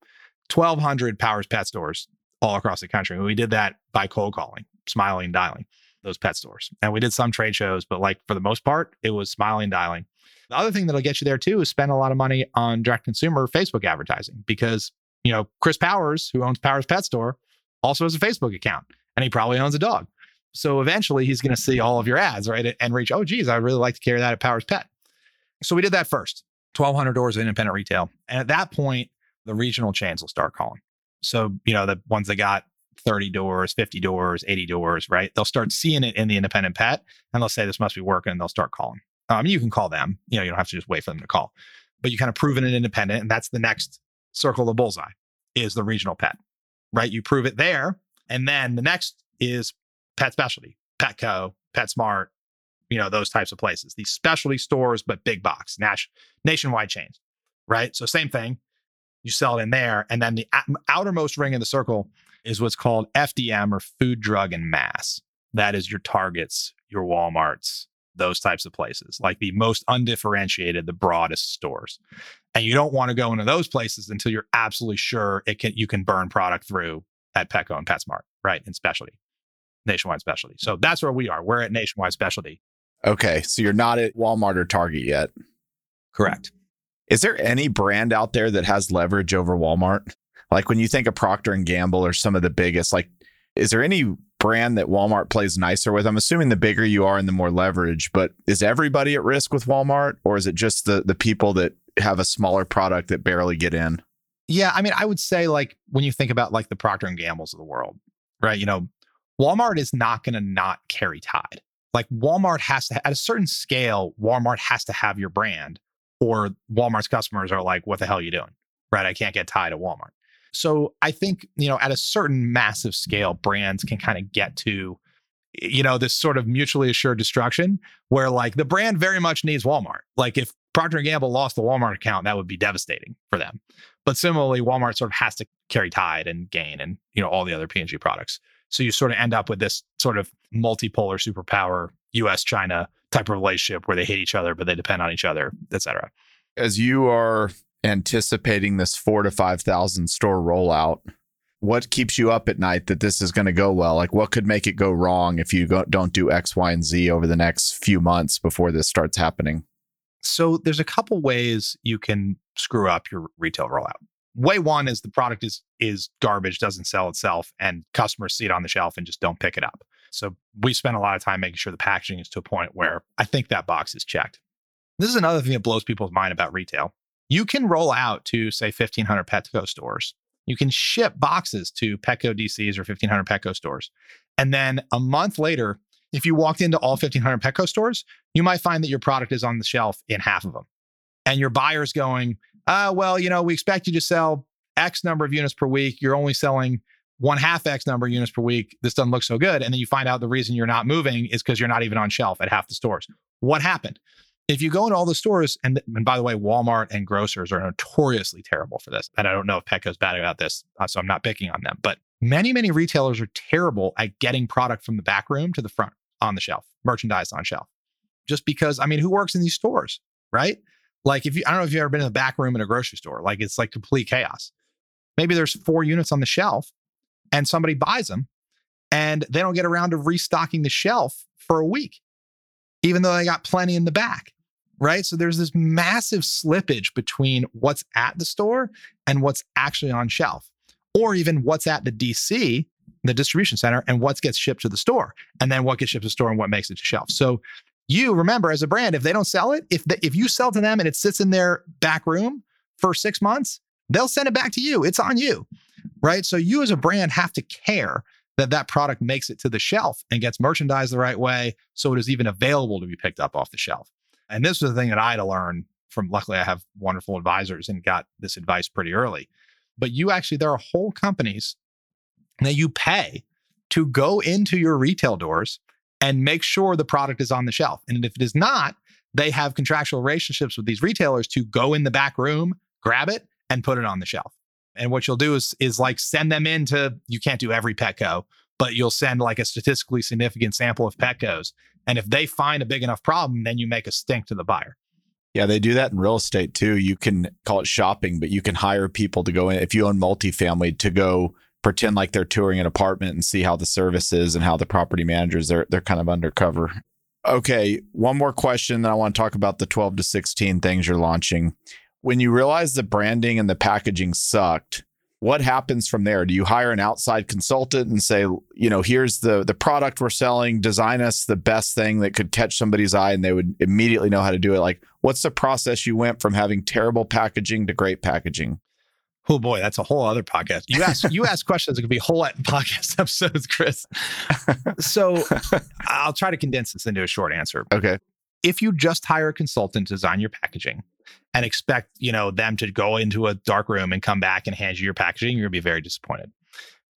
1,200 Powers Pet stores all across the country. And we did that by cold calling, smiling dialing those pet stores. And we did some trade shows, but like for the most part, it was smiling dialing. The other thing that'll get you there too is spend a lot of money on direct consumer Facebook advertising because you know, Chris Powers, who owns Powers Pet Store, also has a Facebook account and he probably owns a dog. So eventually he's going to see all of your ads, right? And reach, oh, geez, I really like to carry that at Powers Pet. So we did that first 1,200 doors of independent retail. And at that point, the regional chains will start calling. So, you know, the ones that got 30 doors, 50 doors, 80 doors, right? They'll start seeing it in the independent pet and they'll say, this must be working. And they'll start calling. Um, you can call them, you know, you don't have to just wait for them to call, but you kind of prove it an independent. And that's the next circle the bullseye is the regional pet, right? You prove it there. And then the next is pet specialty, Petco, PetSmart, you know, those types of places, these specialty stores, but big box, national, nationwide chains, right? So same thing. You sell it in there. And then the outermost ring in the circle is what's called FDM or food, drug, and mass. That is your Targets, your Walmarts, those types of places, like the most undifferentiated, the broadest stores. And you don't want to go into those places until you're absolutely sure it can you can burn product through at Petco and PetSmart, right? In specialty, nationwide specialty. So that's where we are. We're at nationwide specialty. Okay. So you're not at Walmart or Target yet. Correct. Is there any brand out there that has leverage over Walmart? Like when you think of Procter and Gamble or some of the biggest, like is there any brand that Walmart plays nicer with? I'm assuming the bigger you are and the more leverage, but is everybody at risk with Walmart or is it just the the people that have a smaller product that barely get in? Yeah, I mean, I would say like when you think about like the Procter and Gambles of the world, right? You know, Walmart is not going to not carry Tide. Like Walmart has to at a certain scale, Walmart has to have your brand or Walmart's customers are like, what the hell are you doing? Right? I can't get Tide at Walmart. So I think, you know, at a certain massive scale, brands can kind of get to, you know, this sort of mutually assured destruction where like the brand very much needs Walmart. Like if Procter & Gamble lost the Walmart account, that would be devastating for them. But similarly, Walmart sort of has to carry Tide and Gain and, you know, all the other P&G products. So you sort of end up with this sort of multipolar superpower US China type of relationship where they hate each other, but they depend on each other, et cetera. As you are anticipating this four to 5,000 store rollout, what keeps you up at night that this is going to go well? Like, what could make it go wrong if you go, don't do X, Y, and Z over the next few months before this starts happening? So, there's a couple ways you can screw up your retail rollout. Way one is the product is is garbage, doesn't sell itself, and customers see it on the shelf and just don't pick it up. So we spend a lot of time making sure the packaging is to a point where I think that box is checked. This is another thing that blows people's mind about retail you can roll out to, say, 1,500 Petco stores. You can ship boxes to Petco DCs or 1,500 Petco stores. And then a month later, if you walked into all 1,500 Petco stores, you might find that your product is on the shelf in half of them. And your buyer's going, uh, well, you know, we expect you to sell X number of units per week. You're only selling one half X number of units per week. This doesn't look so good. And then you find out the reason you're not moving is because you're not even on shelf at half the stores. What happened? If you go into all the stores, and, and by the way, Walmart and grocers are notoriously terrible for this. And I don't know if Petco's bad about this, uh, so I'm not picking on them. But many, many retailers are terrible at getting product from the back room to the front on the shelf, merchandise on shelf. Just because, I mean, who works in these stores, right? Like, if you, I don't know if you've ever been in the back room in a grocery store, like it's like complete chaos. Maybe there's four units on the shelf and somebody buys them and they don't get around to restocking the shelf for a week, even though they got plenty in the back right? So there's this massive slippage between what's at the store and what's actually on shelf, or even what's at the DC, the distribution center, and what gets shipped to the store, and then what gets shipped to the store and what makes it to shelf. So you remember as a brand, if they don't sell it, if the, if you sell to them and it sits in their back room for six months, they'll send it back to you. It's on you, right? So you as a brand have to care that that product makes it to the shelf and gets merchandised the right way so it is even available to be picked up off the shelf. And this was the thing that I had to learn from, luckily, I have wonderful advisors and got this advice pretty early. But you actually, there are whole companies that you pay to go into your retail doors and make sure the product is on the shelf. And if it is not, they have contractual relationships with these retailers to go in the back room, grab it, and put it on the shelf. And what you'll do is is like send them into you can't do every Petco, but you'll send like a statistically significant sample of Petcos and if they find a big enough problem, then you make a stink to the buyer. Yeah, they do that in real estate too. You can call it shopping, but you can hire people to go in. If you own multifamily, to go pretend like they're touring an apartment and see how the service is and how the property managers they're they're kind of undercover. Okay, one more question. Then I want to talk about the 12 to 16 things you're launching. When you realize the branding and the packaging sucked, what happens from there? Do you hire an outside consultant and say, you know, here's the the product we're selling, design us the best thing that could catch somebody's eye and they would immediately know how to do it? Like, what's the process you went from having terrible packaging to great packaging? Oh boy, that's a whole other podcast. You ask you ask questions, it could be a whole podcast (laughs) episodes, Chris. so (laughs) I'll try to condense this into a short answer. Okay. If you just hire a consultant to design your packaging, and expect, you know, them to go into a dark room and come back and hand you your packaging, you're gonna be very disappointed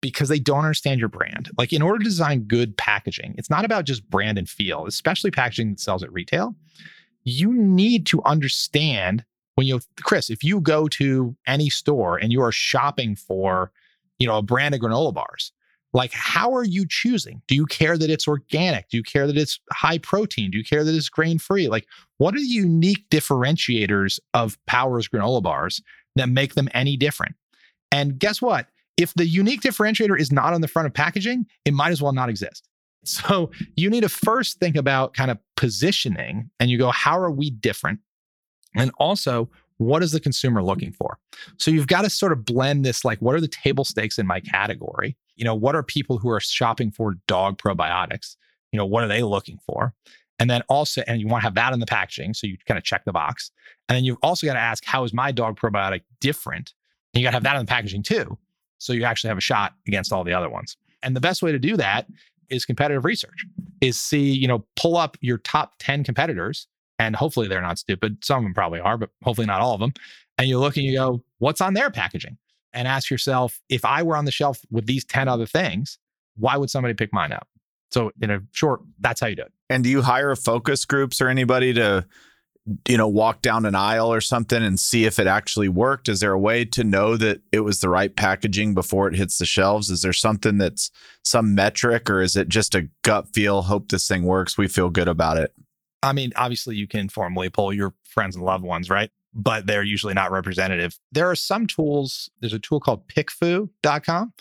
because they don't understand your brand. Like in order to design good packaging, it's not about just brand and feel, especially packaging that sells at retail. You need to understand when you Chris, if you go to any store and you are shopping for, you know, a brand of granola bars, like how are you choosing? Do you care that it's organic? Do you care that it's high protein? Do you care that it's grain free like what are the unique differentiators of powers granola bars that make them any different? And guess what? If the unique differentiator is not on the front of packaging it might as well not exist. (laughs) So you need to first think about kind of positioning and you go how are we different? And also what is the consumer looking for? So you've got to sort of blend this like what are the table stakes in my category you know, what are people who are shopping for dog probiotics? You know, what are they looking for? And then also, and you want to have that in the packaging. So you kind of check the box. And then you've also got to ask, how is my dog probiotic different? And you got to have that in the packaging too. So you actually have a shot against all the other ones. And the best way to do that is competitive research, is see, you know, pull up your top 10 competitors. And hopefully they're not stupid. Some of them probably are, but hopefully not all of them. And you look and you go, what's on their packaging? And ask yourself if I were on the shelf with these 10 other things, why would somebody pick mine up? So, in a short, that's how you do it. And do you hire focus groups or anybody to, you know, walk down an aisle or something and see if it actually worked? Is there a way to know that it was the right packaging before it hits the shelves? Is there something that's some metric or is it just a gut feel? Hope this thing works. We feel good about it. I mean, obviously, you can formally poll your friends and loved ones, right? But they're usually not representative. There are some tools, there's a tool called pickfu.com,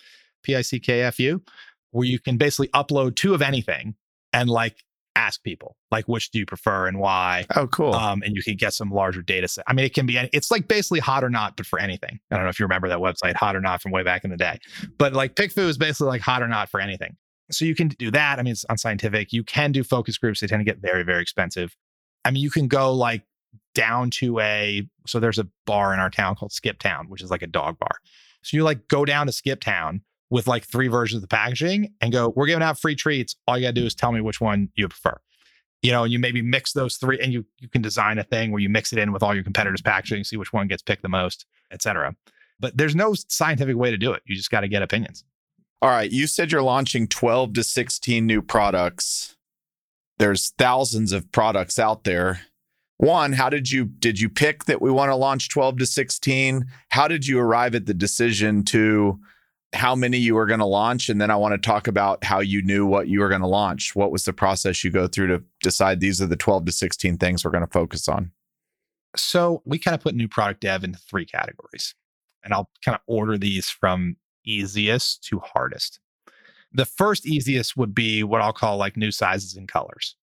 P I C K F U, where you can basically upload two of anything and like ask people, like, which do you prefer and why? Oh, cool. Um, and you can get some larger data set. I mean, it can be, it's like basically hot or not, but for anything. I don't know if you remember that website, hot or not from way back in the day, but like PickFu is basically like hot or not for anything. So you can do that. I mean, it's unscientific. You can do focus groups. They tend to get very, very expensive. I mean, you can go like down to a so there's a bar in our town called Skip Town, which is like a dog bar. So you like go down to Skip Town with like three versions of the packaging and go, we're giving out free treats. All you gotta do is tell me which one you prefer. You know, and you maybe mix those three and you you can design a thing where you mix it in with all your competitors' packaging, see which one gets picked the most, etc. But there's no scientific way to do it. You just got to get opinions. All right. You said you're launching 12 to 16 new products. There's thousands of products out there one how did you did you pick that we want to launch 12 to 16 how did you arrive at the decision to how many you were going to launch? And then i want to talk about how you knew what you were going to launch. What was the process you go through to decide these are the 12 to 16 things we're going to focus on? So we kind of put new product dev into three categories and i'll kind of order these from easiest to hardest. The first easiest would be what i'll call like new sizes and colors.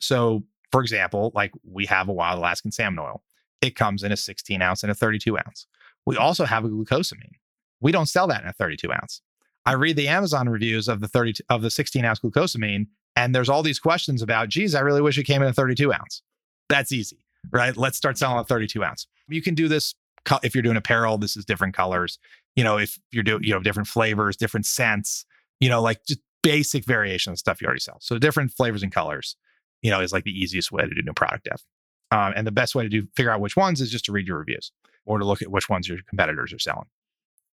So for example, like we have a wild Alaskan salmon oil. It comes in a 16 ounce and a 32 ounce. We also have a glucosamine. We don't sell that in a 32 ounce. I read the Amazon reviews of the 30 of the 16 ounce glucosamine, and there's all these questions about, geez, I really wish it came in a 32 ounce. That's easy, right? Let's start selling a 32 ounce. You can do this if you're doing apparel. This is different colors. You know, if you're doing, you know, different flavors, different scents. You know, like just basic variation of stuff you already sell. So different flavors and colors you know, is like the easiest way to do new product dev. Um, and the best way to do figure out which ones is just to read your reviews or to look at which ones your competitors are selling.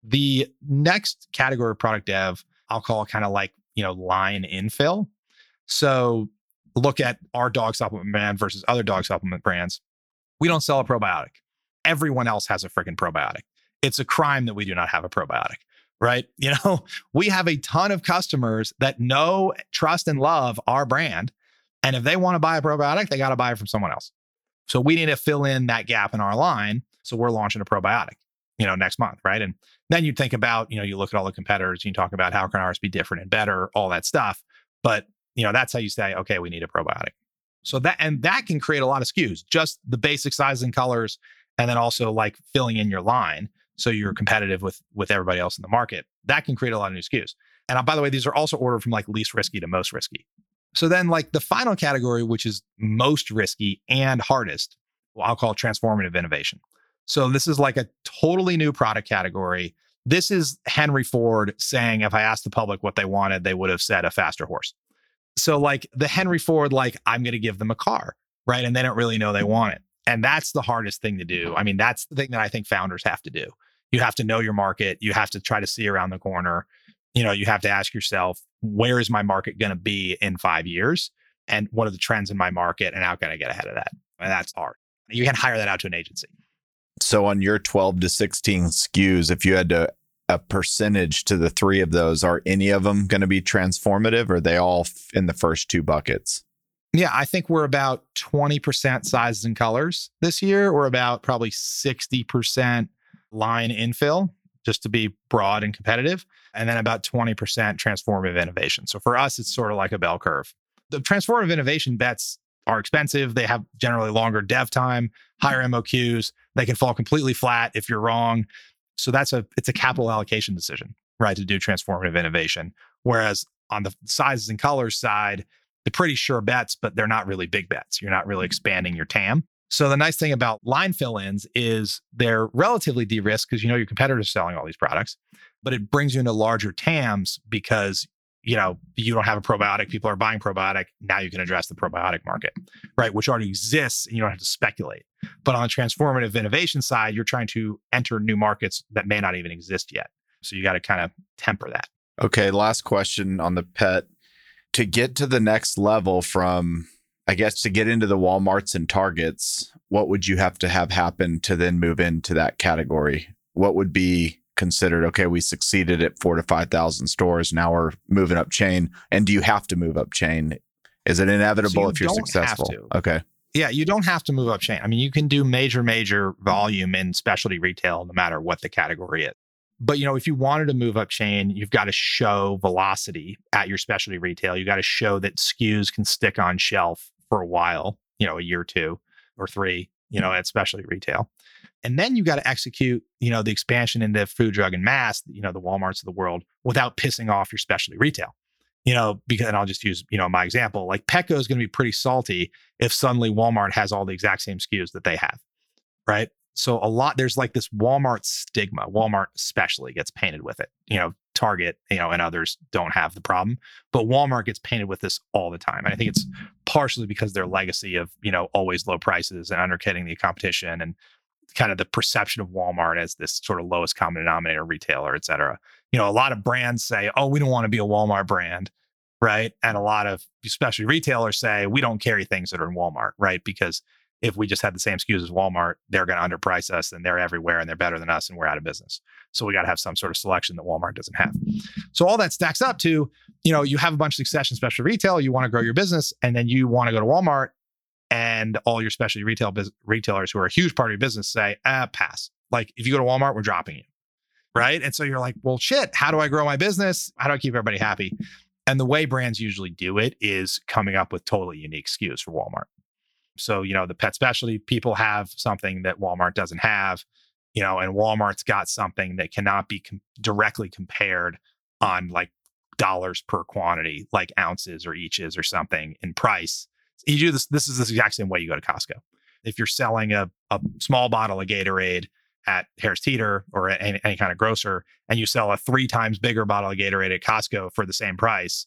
The next category of product dev, I'll call kind of like, you know, line infill. So look at our dog supplement brand versus other dog supplement brands. We don't sell a probiotic. Everyone else has a freaking probiotic. It's a crime that we do not have a probiotic, right? (laughs) You know, we have a ton of customers that know, trust, and love our brand and if they want to buy a probiotic, they got to buy it from someone else. So we need to fill in that gap in our line. So we're launching a probiotic, you know, next month, right? And then you think about, you know, you look at all the competitors, you talk about how can ours be different and better, all that stuff. But, you know, that's how you say, okay, we need a probiotic. So that and that can create a lot of SKUs, just the basic sizes and colors, and then also like filling in your line. So you're competitive with with everybody else in the market. That can create a lot of new SKUs. And uh, by the way, these are also ordered from like least risky to most risky. So then, like the final category, which is most risky and hardest, well, I'll call transformative innovation. So this is like a totally new product category. This is Henry Ford saying, if I asked the public what they wanted, they would have said a faster horse. So, like the Henry Ford, like, I'm going to give them a car, right? And they don't really know they want it. And that's the hardest thing to do. I mean, that's the thing that I think founders have to do. You have to know your market. You have to try to see around the corner. You know, you have to ask yourself, where is my market going to be in five years? And what are the trends in my market? And how can I get ahead of that? And that's hard. You can hire that out to an agency. So on your 12 to 16 SKUs, if you had to a percentage to the three of those, are any of them going to be transformative or are they all in the first two buckets? Yeah, I think we're about 20% sizes and colors this year. We're about probably 60% line infill, just to be broad and competitive, and then about 20% transformative innovation. So for us, it's sort of like a bell curve. The transformative innovation bets are expensive. They have generally longer dev time, higher mm-hmm. MOQs. They can fall completely flat if you're wrong. So that's a it's a capital allocation decision, right, to do transformative innovation. Whereas on the sizes and colors side, they're pretty sure bets, but they're not really big bets. You're not really mm-hmm. expanding your TAM. So the nice thing about line fill-ins is they're relatively de-risked because you know your competitors are selling all these products, but it brings you into larger TAMs because you know you don't have a probiotic, people are buying probiotic. Now you can address the probiotic market, right? Which already exists, and you don't have to speculate. But on the transformative innovation side, you're trying to enter new markets that may not even exist yet. So you got to kind of temper that. Okay, last question on the pet. To get to the next level from I guess to get into the Walmarts and Targets, what would you have to have happen to then move into that category? What would be considered okay we succeeded at 4 to 5000 stores now we're moving up chain and do you have to move up chain? Is it inevitable so you if you're successful? okay. Yeah you don't have to move up chain. I mean you can do major major volume in specialty retail no matter what the category is. But you know if you wanted to move up chain you've got to show velocity at your specialty retail. You got to show that skus can stick on shelf for a while you know a year or two or three you know mm-hmm. at specialty retail and then you got to execute, you know, the expansion into food, drug, and mass, you know, the Walmarts of the world without pissing off your specialty retail. You know, because and I'll just use, you know, my example. Like Petco is going to be pretty salty if suddenly Walmart has all the exact same SKUs that they have. Right. So a lot there's like this Walmart stigma. Walmart especially gets painted with it. You know, Target, you know, and others don't have the problem, but Walmart gets painted with this all the time. And I think it's partially because their legacy of, you know, always low prices and undercutting the competition and kind of the perception of Walmart as this sort of lowest common denominator retailer, et cetera. You know, a lot of brands say, oh, we don't want to be a Walmart brand, right? And a lot of especially retailers say, we don't carry things that are in Walmart, right? Because if we just had the same SKUs as Walmart, they're going to underprice us and they're everywhere and they're better than us and we're out of business. So we got to have some sort of selection that Walmart doesn't have. So all that stacks up to, you know, you have a bunch of success in special retail, you want to grow your business, and then you want to go to Walmart and all your specialty retail biz- retailers who are a huge part of your business say, ah, pass. Like if you go to Walmart, we're dropping you. Right. And so you're like, well, shit, how do I grow my business? How do I keep everybody happy? And the way brands usually do it is coming up with totally unique SKUs for Walmart. So, you know, the pet specialty people have something that Walmart doesn't have, you know, and Walmart's got something that cannot be com- directly compared on like dollars per quantity, like ounces or eaches or something in price you do this. This is the exact same way you go to Costco. If you're selling a, a small bottle of Gatorade at Harris Teeter or any, any kind of grocer, and you sell a three times bigger bottle of Gatorade at Costco for the same price,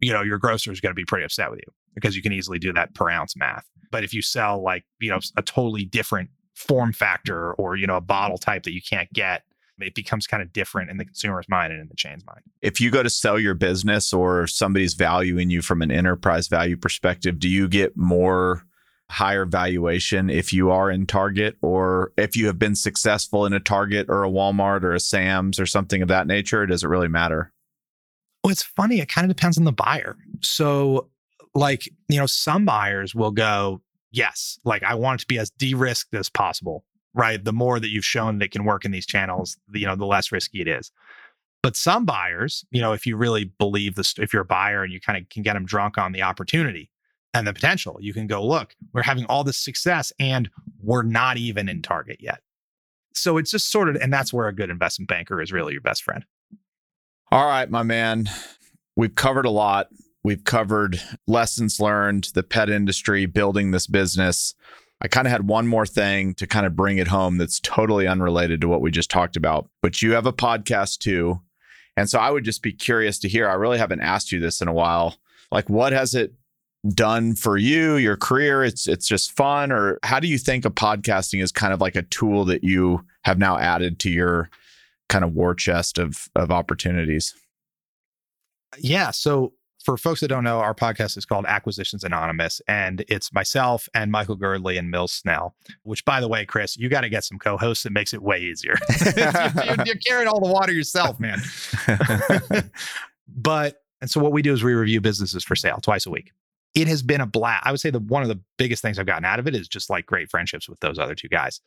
you know your grocer is going to be pretty upset with you because you can easily do that per ounce math. But if you sell like you know a totally different form factor or you know a bottle type that you can't get it becomes kind of different in the consumer's mind and in the chain's mind. If you go to sell your business or somebody's valuing you from an enterprise value perspective, do you get more higher valuation if you are in Target or if you have been successful in a Target or a Walmart or a Sam's or something of that nature? Does it really matter? Well, it's funny. It kind of depends on the buyer. So, like, you know, some buyers will go, yes, like I want it to be as de risked as possible right? The more that you've shown that it can work in these channels, you know, the less risky it is. But some buyers, you know, if you really believe this, if you're a buyer and you kind of can get them drunk on the opportunity and the potential, you can go, look, we're having all this success and we're not even in target yet. So it's just sort of, and that's where a good investment banker is really your best friend. All right, my man. We've covered a lot. We've covered lessons learned, the pet industry, building this business. I kind of had one more thing to kind of bring it home that's totally unrelated to what we just talked about. But you have a podcast too. And so I would just be curious to hear. I really haven't asked you this in a while. Like, what has it done for you, your career? It's it's just fun, or how do you think of podcasting is kind of like a tool that you have now added to your kind of war chest of of opportunities? Yeah. So for folks that don't know, our podcast is called Acquisitions Anonymous, and it's myself and Michael Girdley and Mills Snell. Which, by the way, Chris, you got to get some co-hosts. It makes it way easier. (laughs) you're, you're carrying all the water yourself, man. (laughs) but and so what we do is we review businesses for sale twice a week. It has been a blast. I would say the one of the biggest things I've gotten out of it is just like great friendships with those other two guys.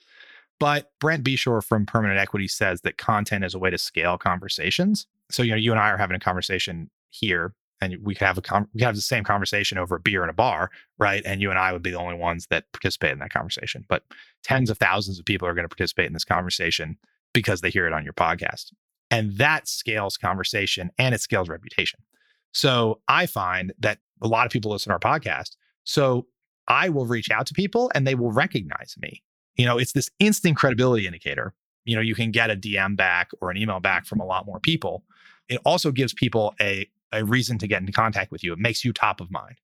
But Brent Beshore from Permanent Equity says that content is a way to scale conversations. So you know, you and I are having a conversation here and we could have a com- we could have the same conversation over a beer in a bar, right? And you and I would be the only ones that participate in that conversation. But tens of thousands of people are going to participate in this conversation because they hear it on your podcast. And that scales conversation and it scales reputation. So I find that a lot of people listen to our podcast. So I will reach out to people and they will recognize me. You know, it's this instant credibility indicator. You know, you can get a DM back or an email back from a lot more people. It also gives people a a reason to get into contact with you. It makes you top of mind,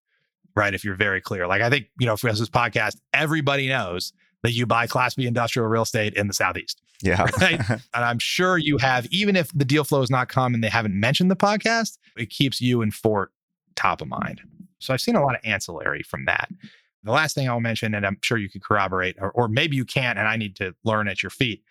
right? If you're very clear. Like I think, you know, for this podcast, everybody knows that you buy Class B industrial real estate in the Southeast. Yeah. (laughs) Right? (laughs) and I'm sure you have, even if the deal flow has not come and they haven't mentioned the podcast, it keeps you and Fort top of mind. So I've seen a lot of ancillary from that. The last thing I'll mention, and I'm sure you could corroborate, or, or maybe you can't, and I need to learn at your feet.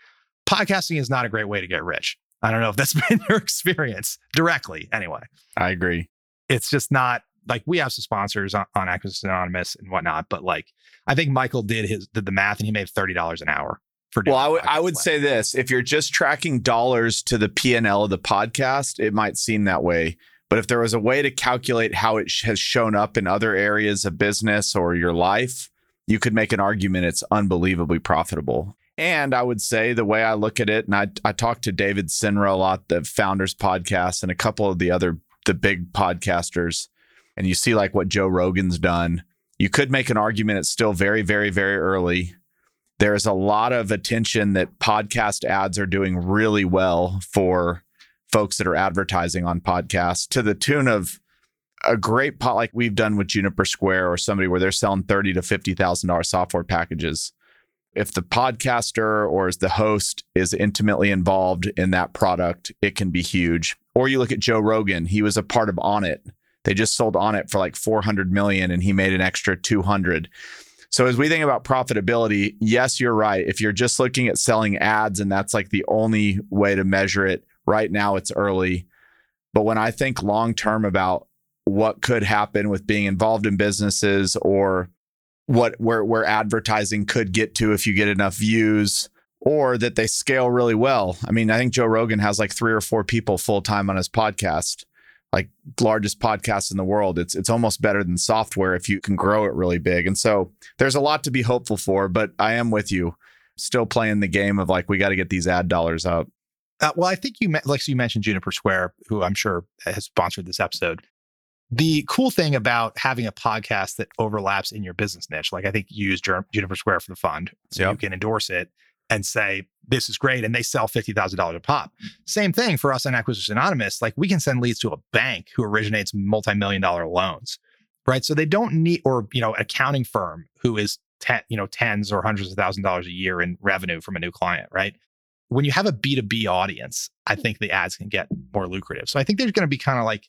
Podcasting is not a great way to get rich. I don't know if that's (laughs) been your experience directly, anyway. I agree. It's just not like we have some sponsors on, on Acquisition Anonymous and whatnot, but like I think Michael did his did the math and he made thirty dollars an hour for. Well, I would I would say this: if you're just tracking dollars to the P and L of the podcast, it might seem that way. But if there was a way to calculate how it sh- has shown up in other areas of business or your life, you could make an argument it's unbelievably profitable. And I would say the way I look at it, and I, I talked to David Senra a lot, the founders podcast, and a couple of the other the big podcasters, and you see like what Joe Rogan's done. You could make an argument it's still very, very, very early. There's a lot of attention that podcast ads are doing really well for folks that are advertising on podcasts to the tune of a great pot like we've done with Juniper Square or somebody where they're selling thirty to fifty thousand dollar software packages if the podcaster or as the host is intimately involved in that product, it can be huge. Or you look at Joe Rogan, he was a part of Onnit. They just sold Onnit for like 400 million and he made an extra 200. So as we think about profitability, yes, you're right. If you're just looking at selling ads and that's like the only way to measure it, right now it's early. But when I think long term about what could happen with being involved in businesses or what where where advertising could get to if you get enough views or that they scale really well. I mean, I think Joe Rogan has like 3 or 4 people full time on his podcast. Like largest podcast in the world. It's it's almost better than software if you can grow it really big. And so there's a lot to be hopeful for, but I am with you. Still playing the game of like we got to get these ad dollars up. Uh, well, I think you like so you mentioned Juniper Square, who I'm sure has sponsored this episode the cool thing about having a podcast that overlaps in your business niche, like I think you use Juniper Square for the fund, so yep. you can endorse it and say this is great, and they sell fifty thousand dollars a pop. Same thing for us on Acquisition Anonymous. Like we can send leads to a bank who originates multi-million dollar loans, right? So they don't need, or you know, an accounting firm who is ten, you know, tens or hundreds of thousand dollars a year in revenue from a new client, right? When you have a B two B audience, I hmm. think the ads can get more lucrative. So I think there's going to be kind of like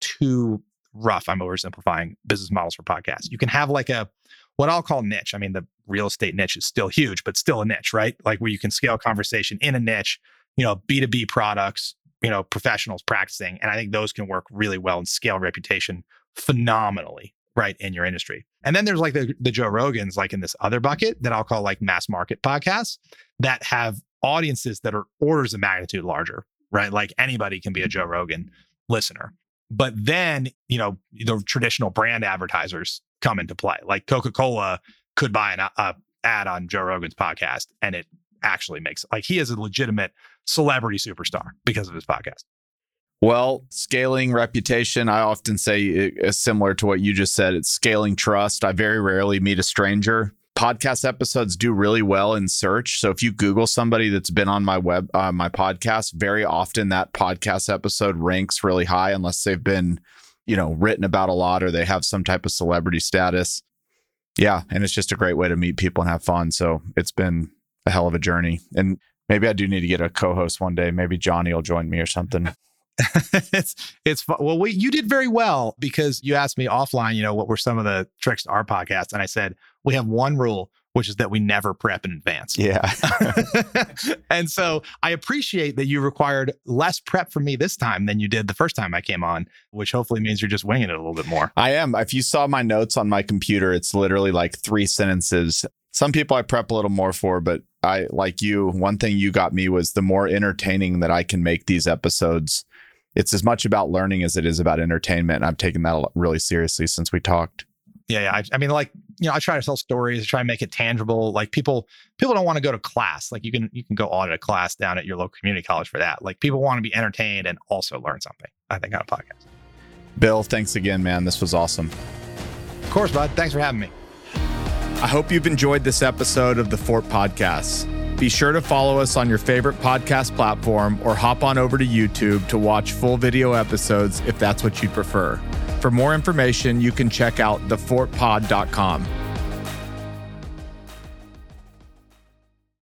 two rough, I'm oversimplifying business models for podcasts. You can have like a what I'll call niche. I mean, the real estate niche is still huge, but still a niche, right? Like where you can scale conversation in a niche, you know, B2B products, you know, professionals practicing. And I think those can work really well and scale reputation phenomenally, right, in your industry. And then there's like the, the Joe Rogans, like in this other bucket that I'll call like mass market podcasts that have audiences that are orders of magnitude larger, right? Like anybody can be a Joe mm-hmm. Rogan listener. But then, you know, the traditional brand advertisers come into play. Like Coca Cola could buy an a ad on Joe Rogan's podcast and it actually makes like he is a legitimate celebrity superstar because of his podcast. Well, scaling reputation, I often say is similar to what you just said. It's scaling trust. I very rarely meet a stranger. Podcast episodes do really well in search. So if you Google somebody that's been on my web, uh, my podcast, very often that podcast episode ranks really high unless they've been, you know, written about a lot or they have some type of celebrity status. Yeah. And it's just a great way to meet people and have fun. So it's been a hell of a journey. And maybe I do need to get a co host one day. Maybe Johnny will join me or something. (laughs) it's it's well we, you did very well because you asked me offline you know what were some of the tricks to our podcast and i said we have one rule which is that we never prep in advance. Yeah. (laughs) And so i appreciate that you required less prep from me this time than you did the first time i came on which hopefully means you're just winging it a little bit more. I am. If you saw my notes on my computer it's literally like three sentences. Some people i prep a little more for but i like you one thing you got me was the more entertaining that i can make these episodes it's as much about learning as it is about entertainment. And I've taken that really seriously since we talked. Yeah, yeah. I, I, mean, like you know, I try to tell stories, I try to make it tangible. Like people, people don't want to go to class. Like you can, you can go audit a class down at your local community college for that. Like people want to be entertained and also learn something. I think on a podcast. Bill, thanks again, man. This was awesome. Of course, bud. Thanks for having me. I hope you've enjoyed this episode of the Fort Podcast. Be sure to follow us on your favorite podcast platform or hop on over to YouTube to watch full video episodes if that's what you'd prefer. For more information, you can check out thefortpod.com.